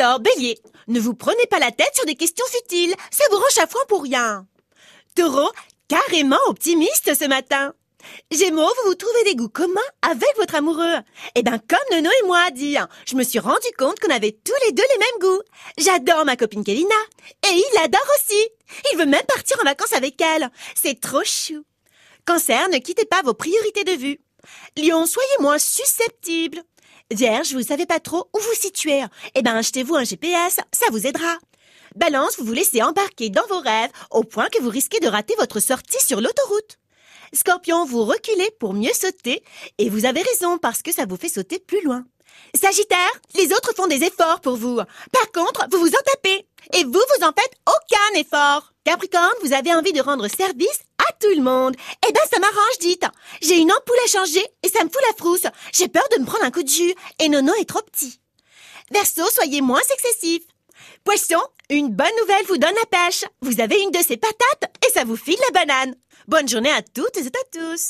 Alors, bélier, ne vous prenez pas la tête sur des questions futiles, ça vous rend chafouin pour rien. Taureau, carrément optimiste ce matin. Gémeaux, vous vous trouvez des goûts communs avec votre amoureux. Eh ben, comme Nono et moi dit, je me suis rendu compte qu'on avait tous les deux les mêmes goûts. J'adore ma copine Kélina. Et il l'adore aussi. Il veut même partir en vacances avec elle. C'est trop chou. Cancer, ne quittez pas vos priorités de vue. Lion, soyez moins susceptible. Vierge, vous savez pas trop où vous situer. Eh ben, achetez-vous un GPS, ça vous aidera. Balance, vous vous laissez embarquer dans vos rêves au point que vous risquez de rater votre sortie sur l'autoroute. Scorpion, vous reculez pour mieux sauter et vous avez raison parce que ça vous fait sauter plus loin. Sagittaire, les autres font des efforts pour vous. Par contre, vous vous en tapez et vous, vous en faites aucun effort. Capricorne, vous avez envie de rendre service tout le monde. Eh ben, ça m'arrange, dites. J'ai une ampoule à changer et ça me fout la frousse. J'ai peur de me prendre un coup de jus et Nono est trop petit. Verseau, soyez moins excessif. Poisson, une bonne nouvelle vous donne la pêche. Vous avez une de ces patates et ça vous file la banane. Bonne journée à toutes et à tous.